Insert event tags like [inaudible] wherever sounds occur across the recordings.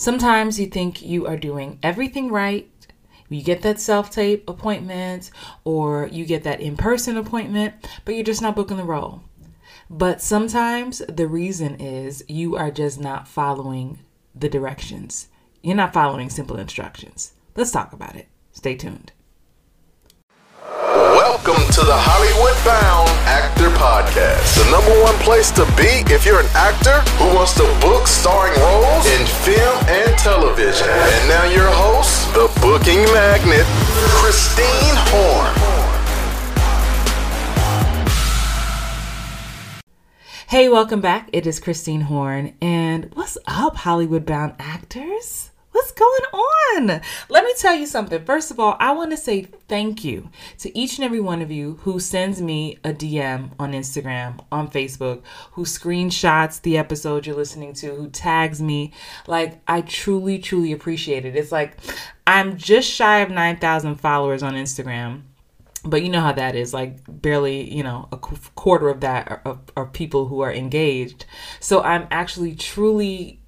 Sometimes you think you are doing everything right. You get that self tape appointment or you get that in person appointment, but you're just not booking the role. But sometimes the reason is you are just not following the directions. You're not following simple instructions. Let's talk about it. Stay tuned. Welcome to the Hollywood Bound Actor Podcast, the number one place to be if you're an actor who wants to book starring roles in film and television. And now your host, the booking magnet, Christine Horn. Hey, welcome back. It is Christine Horn. And what's up, Hollywood bound actors? What's going on? Let me tell you something. First of all, I want to say thank you to each and every one of you who sends me a DM on Instagram, on Facebook, who screenshots the episode you're listening to, who tags me. Like, I truly, truly appreciate it. It's like I'm just shy of 9,000 followers on Instagram but you know how that is like barely you know a quarter of that are, are, are, people who are engaged so i'm actually truly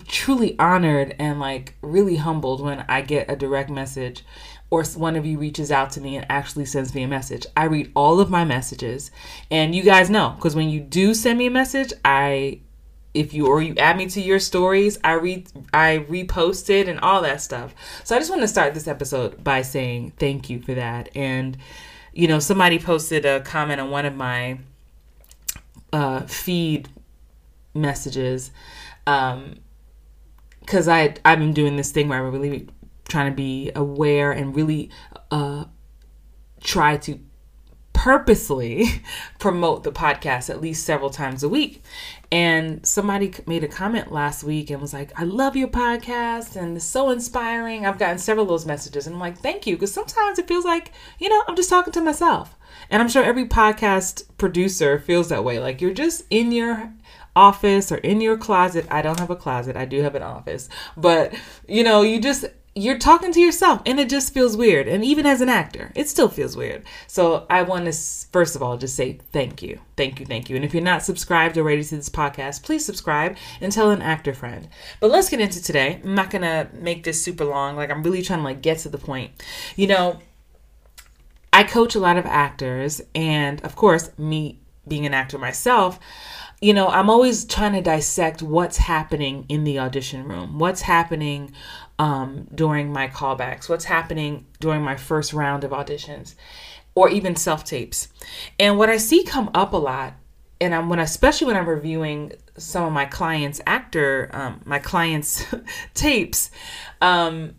truly honored and like really humbled when I get a direct message or one of you reaches out to me and actually sends me a message. I read all of my messages and you guys know because when you do send me a message, I if you or you add me to your stories, I read I repost it and all that stuff. So I just want to start this episode by saying thank you for that. And you know, somebody posted a comment on one of my uh, feed messages um, because I I've been doing this thing where I'm really trying to be aware and really uh, try to purposely [laughs] promote the podcast at least several times a week. And somebody made a comment last week and was like, I love your podcast and it's so inspiring. I've gotten several of those messages and I'm like, thank you. Because sometimes it feels like, you know, I'm just talking to myself. And I'm sure every podcast producer feels that way. Like you're just in your office or in your closet. I don't have a closet. I do have an office. But, you know, you just you're talking to yourself and it just feels weird. And even as an actor, it still feels weird. So I want to, first of all, just say thank you. Thank you. Thank you. And if you're not subscribed already to this podcast, please subscribe and tell an actor friend. But let's get into today. I'm not going to make this super long. Like, I'm really trying to like get to the point. You know, I coach a lot of actors. And of course, me being an actor myself, you know, I'm always trying to dissect what's happening in the audition room, what's happening um, during my callbacks, what's happening during my first round of auditions, or even self tapes. And what I see come up a lot, and I'm when especially when I'm reviewing some of my clients' actor, um, my clients' [laughs] tapes. Um,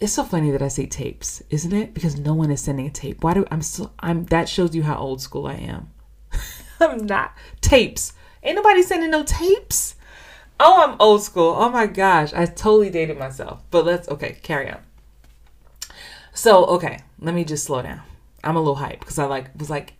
it's so funny that I say tapes, isn't it? Because no one is sending a tape. Why do I'm so I'm that shows you how old school I am. [laughs] I'm not tapes. Ain't nobody sending no tapes. Oh, I'm old school. Oh my gosh, I totally dated myself. But let's okay, carry on. So, okay, let me just slow down. I'm a little hype because I like was like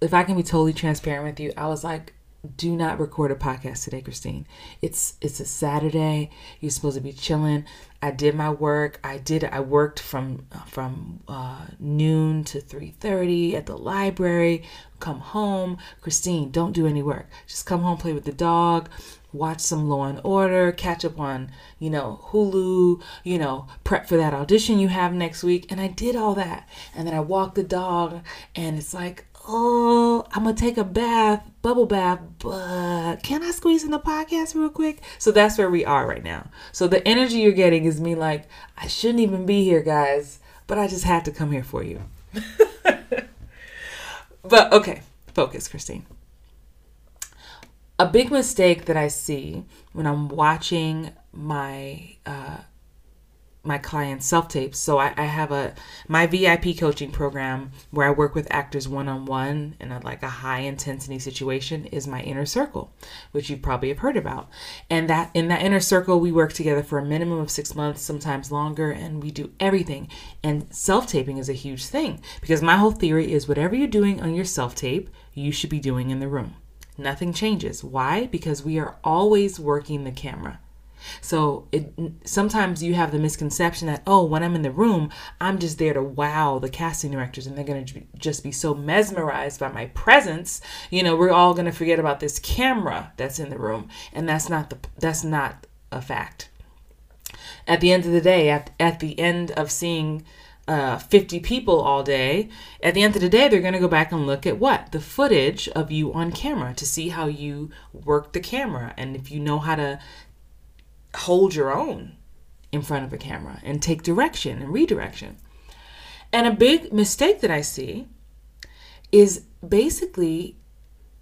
if I can be totally transparent with you, I was like do not record a podcast today, Christine. It's it's a Saturday. You're supposed to be chilling. I did my work. I did. I worked from from uh, noon to three thirty at the library. Come home, Christine. Don't do any work. Just come home, play with the dog, watch some Law and Order, catch up on you know Hulu. You know, prep for that audition you have next week. And I did all that. And then I walked the dog, and it's like oh, I'm gonna take a bath, bubble bath, but can I squeeze in the podcast real quick? So that's where we are right now. So the energy you're getting is me like, I shouldn't even be here, guys, but I just had to come here for you. [laughs] but okay, focus, Christine. A big mistake that I see when I'm watching my uh, my clients self tapes. So I, I, have a my VIP coaching program where I work with actors one on one in a, like a high intensity situation is my inner circle, which you probably have heard about. And that in that inner circle we work together for a minimum of six months, sometimes longer, and we do everything. And self taping is a huge thing because my whole theory is whatever you're doing on your self tape, you should be doing in the room. Nothing changes. Why? Because we are always working the camera. So it sometimes you have the misconception that oh, when I'm in the room, I'm just there to wow the casting directors, and they're gonna just be so mesmerized by my presence. You know, we're all gonna forget about this camera that's in the room, and that's not the that's not a fact. At the end of the day, at, at the end of seeing uh, 50 people all day, at the end of the day, they're going to go back and look at what? The footage of you on camera to see how you work the camera and if you know how to hold your own in front of a camera and take direction and redirection. And a big mistake that I see is basically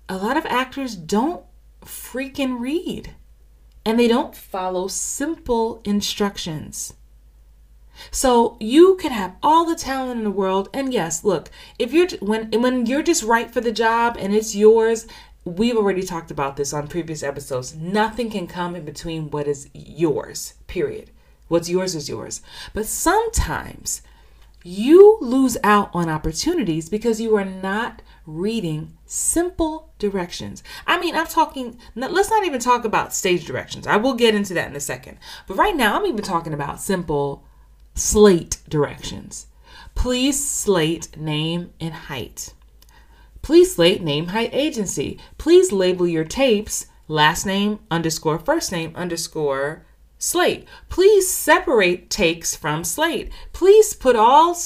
a lot of actors don't freaking read and they don't follow simple instructions. So you can have all the talent in the world and yes, look, if you're when when you're just right for the job and it's yours, we've already talked about this on previous episodes. Nothing can come in between what is yours. Period. What's yours is yours. But sometimes you lose out on opportunities because you are not reading simple directions. I mean, I'm talking, let's not even talk about stage directions. I will get into that in a second. But right now, I'm even talking about simple slate directions. Please slate name and height. Please slate name height agency. Please label your tapes last name underscore first name underscore slate. Please separate takes from slate. Please put all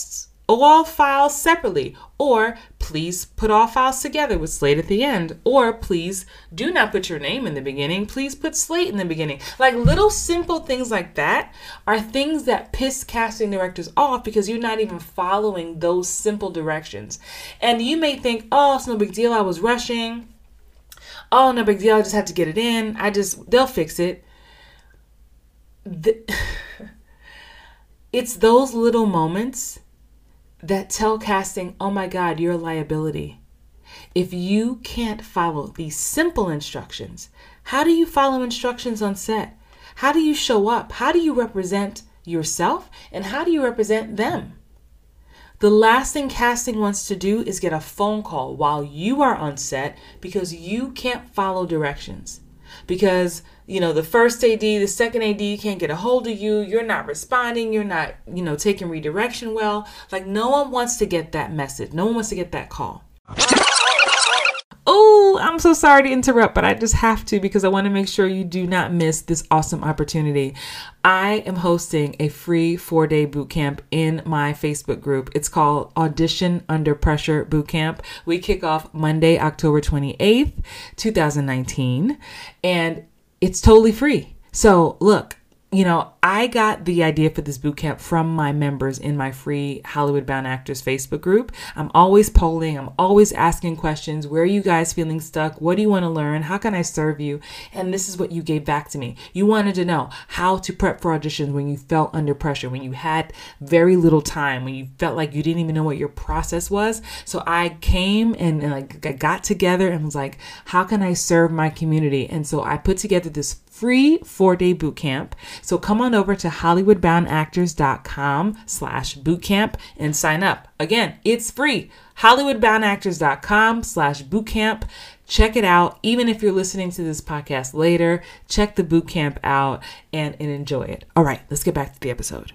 all files separately or please put all files together with slate at the end or please do not put your name in the beginning please put slate in the beginning. Like little simple things like that are things that piss casting directors off because you're not even following those simple directions. And you may think oh it's no big deal i was rushing. Oh no big deal i just had to get it in. I just they'll fix it. The, [laughs] it's those little moments that tell casting, oh my God, you're a liability. If you can't follow these simple instructions, how do you follow instructions on set? How do you show up? How do you represent yourself? And how do you represent them? The last thing casting wants to do is get a phone call while you are on set because you can't follow directions. Because you know, the first AD, the second AD you can't get a hold of you. You're not responding. You're not, you know, taking redirection well. Like, no one wants to get that message. No one wants to get that call. Oh, I'm so sorry to interrupt, but I just have to because I want to make sure you do not miss this awesome opportunity. I am hosting a free four day boot camp in my Facebook group. It's called Audition Under Pressure Boot Camp. We kick off Monday, October 28th, 2019. And it's totally free. So, look, you know, I got the idea for this boot camp from my members in my free Hollywood Bound Actors Facebook group. I'm always polling, I'm always asking questions. Where are you guys feeling stuck? What do you want to learn? How can I serve you? And this is what you gave back to me. You wanted to know how to prep for auditions when you felt under pressure, when you had very little time, when you felt like you didn't even know what your process was. So I came and, and like I got together and was like, how can I serve my community? And so I put together this free four-day boot camp. So come on over to hollywoodboundactors.com slash bootcamp and sign up. Again, it's free. hollywoodboundactors.com slash bootcamp. Check it out. Even if you're listening to this podcast later, check the bootcamp out and, and enjoy it. All right, let's get back to the episode.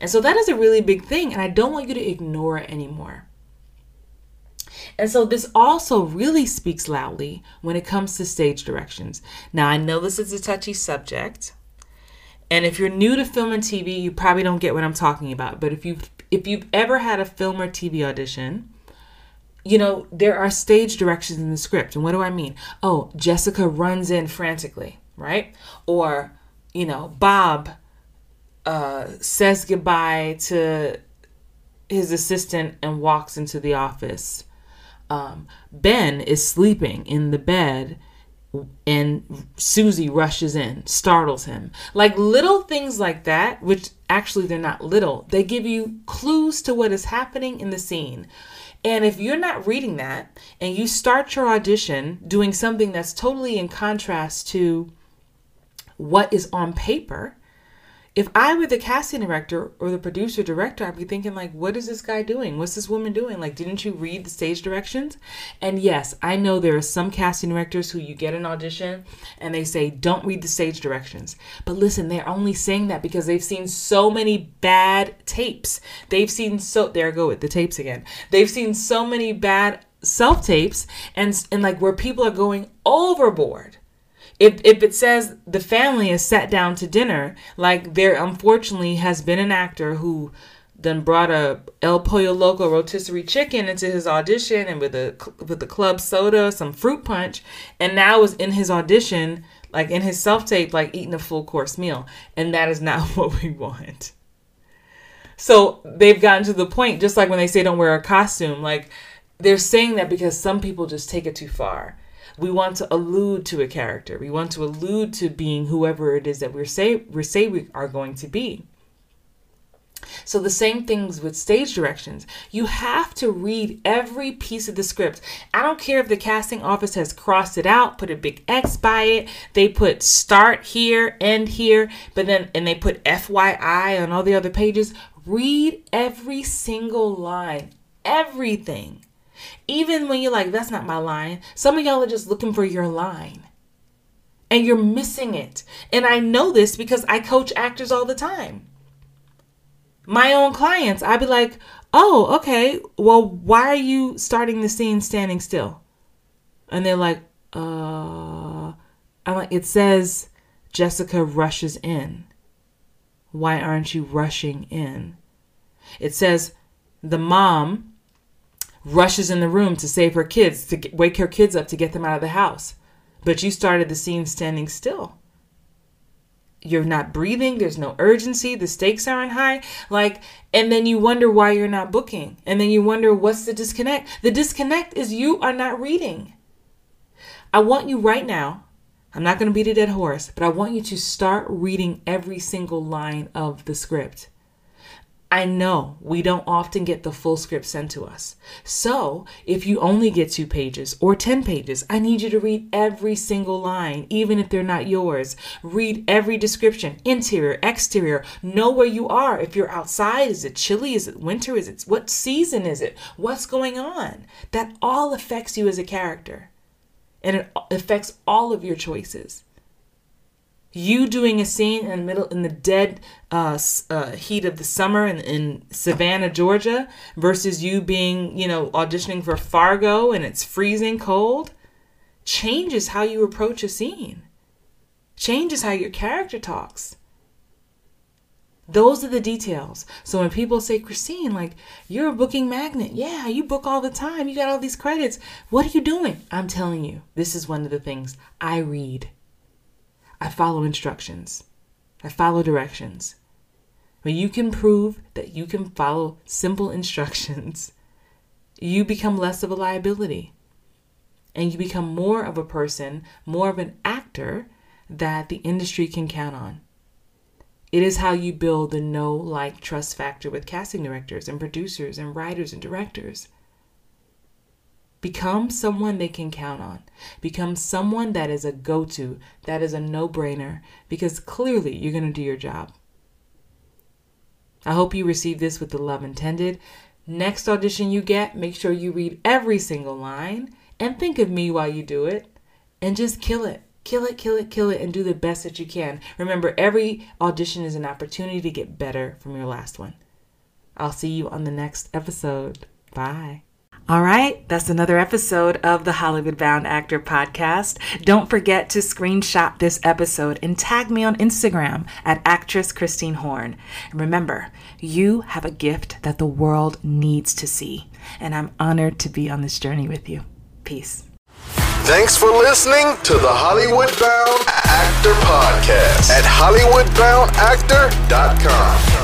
And so that is a really big thing, and I don't want you to ignore it anymore. And so this also really speaks loudly when it comes to stage directions. Now, I know this is a touchy subject. And if you're new to film and TV, you probably don't get what I'm talking about. But if you've if you've ever had a film or TV audition, you know, there are stage directions in the script. And what do I mean? Oh, Jessica runs in frantically, right? Or, you know, Bob uh, says goodbye to his assistant and walks into the office um, Ben is sleeping in the bed and Susie rushes in, startles him. Like little things like that, which actually they're not little, they give you clues to what is happening in the scene. And if you're not reading that and you start your audition doing something that's totally in contrast to what is on paper, if I were the casting director or the producer director, I'd be thinking like, what is this guy doing? What's this woman doing? Like, didn't you read the stage directions? And yes, I know there are some casting directors who you get an audition and they say, don't read the stage directions. But listen, they're only saying that because they've seen so many bad tapes. They've seen so there I go with the tapes again. They've seen so many bad self tapes and and like where people are going overboard if if it says the family is sat down to dinner, like there unfortunately has been an actor who then brought a El Pollo Loco rotisserie chicken into his audition and with a with the club soda, some fruit punch, and now is in his audition, like in his self tape, like eating a full course meal, and that is not [laughs] what we want. So they've gotten to the point, just like when they say don't wear a costume, like they're saying that because some people just take it too far. We want to allude to a character. We want to allude to being whoever it is that we're say we say we are going to be. So the same things with stage directions. You have to read every piece of the script. I don't care if the casting office has crossed it out, put a big X by it. They put start here, end here, but then and they put FYI on all the other pages. Read every single line. Everything. Even when you're like, that's not my line. Some of y'all are just looking for your line. And you're missing it. And I know this because I coach actors all the time my own clients, I'd be like, oh, okay, well, why are you starting the scene standing still? And they're like, uh, I'm like, it says Jessica rushes in. Why aren't you rushing in? It says the mom rushes in the room to save her kids, to wake her kids up to get them out of the house. But you started the scene standing still. You're not breathing there's no urgency the stakes aren't high like and then you wonder why you're not booking. And then you wonder what's the disconnect? The disconnect is you are not reading. I want you right now i'm not going to beat a dead horse but i want you to start reading every single line of the script I know we don't often get the full script sent to us. So, if you only get two pages or 10 pages, I need you to read every single line, even if they're not yours. Read every description interior, exterior. Know where you are. If you're outside, is it chilly? Is it winter? Is it what season is it? What's going on? That all affects you as a character and it affects all of your choices you doing a scene in the middle in the dead uh, uh, heat of the summer in, in savannah georgia versus you being you know auditioning for fargo and it's freezing cold changes how you approach a scene changes how your character talks those are the details. So when people say, Christine, like, you're a booking magnet. Yeah, you book all the time. You got all these credits. What are you doing? I'm telling you, this is one of the things I read. I follow instructions. I follow directions. When you can prove that you can follow simple instructions, [laughs] you become less of a liability. And you become more of a person, more of an actor that the industry can count on. It is how you build the know like trust factor with casting directors and producers and writers and directors. Become someone they can count on. Become someone that is a go to, that is a no brainer, because clearly you're going to do your job. I hope you receive this with the love intended. Next audition you get, make sure you read every single line and think of me while you do it and just kill it. Kill it, kill it, kill it, and do the best that you can. Remember, every audition is an opportunity to get better from your last one. I'll see you on the next episode. Bye. All right, that's another episode of the Hollywood Bound Actor Podcast. Don't forget to screenshot this episode and tag me on Instagram at actress Christine Horn. And remember, you have a gift that the world needs to see, and I'm honored to be on this journey with you. Peace. Thanks for listening to the Hollywood Bound Actor Podcast at HollywoodBoundActor.com.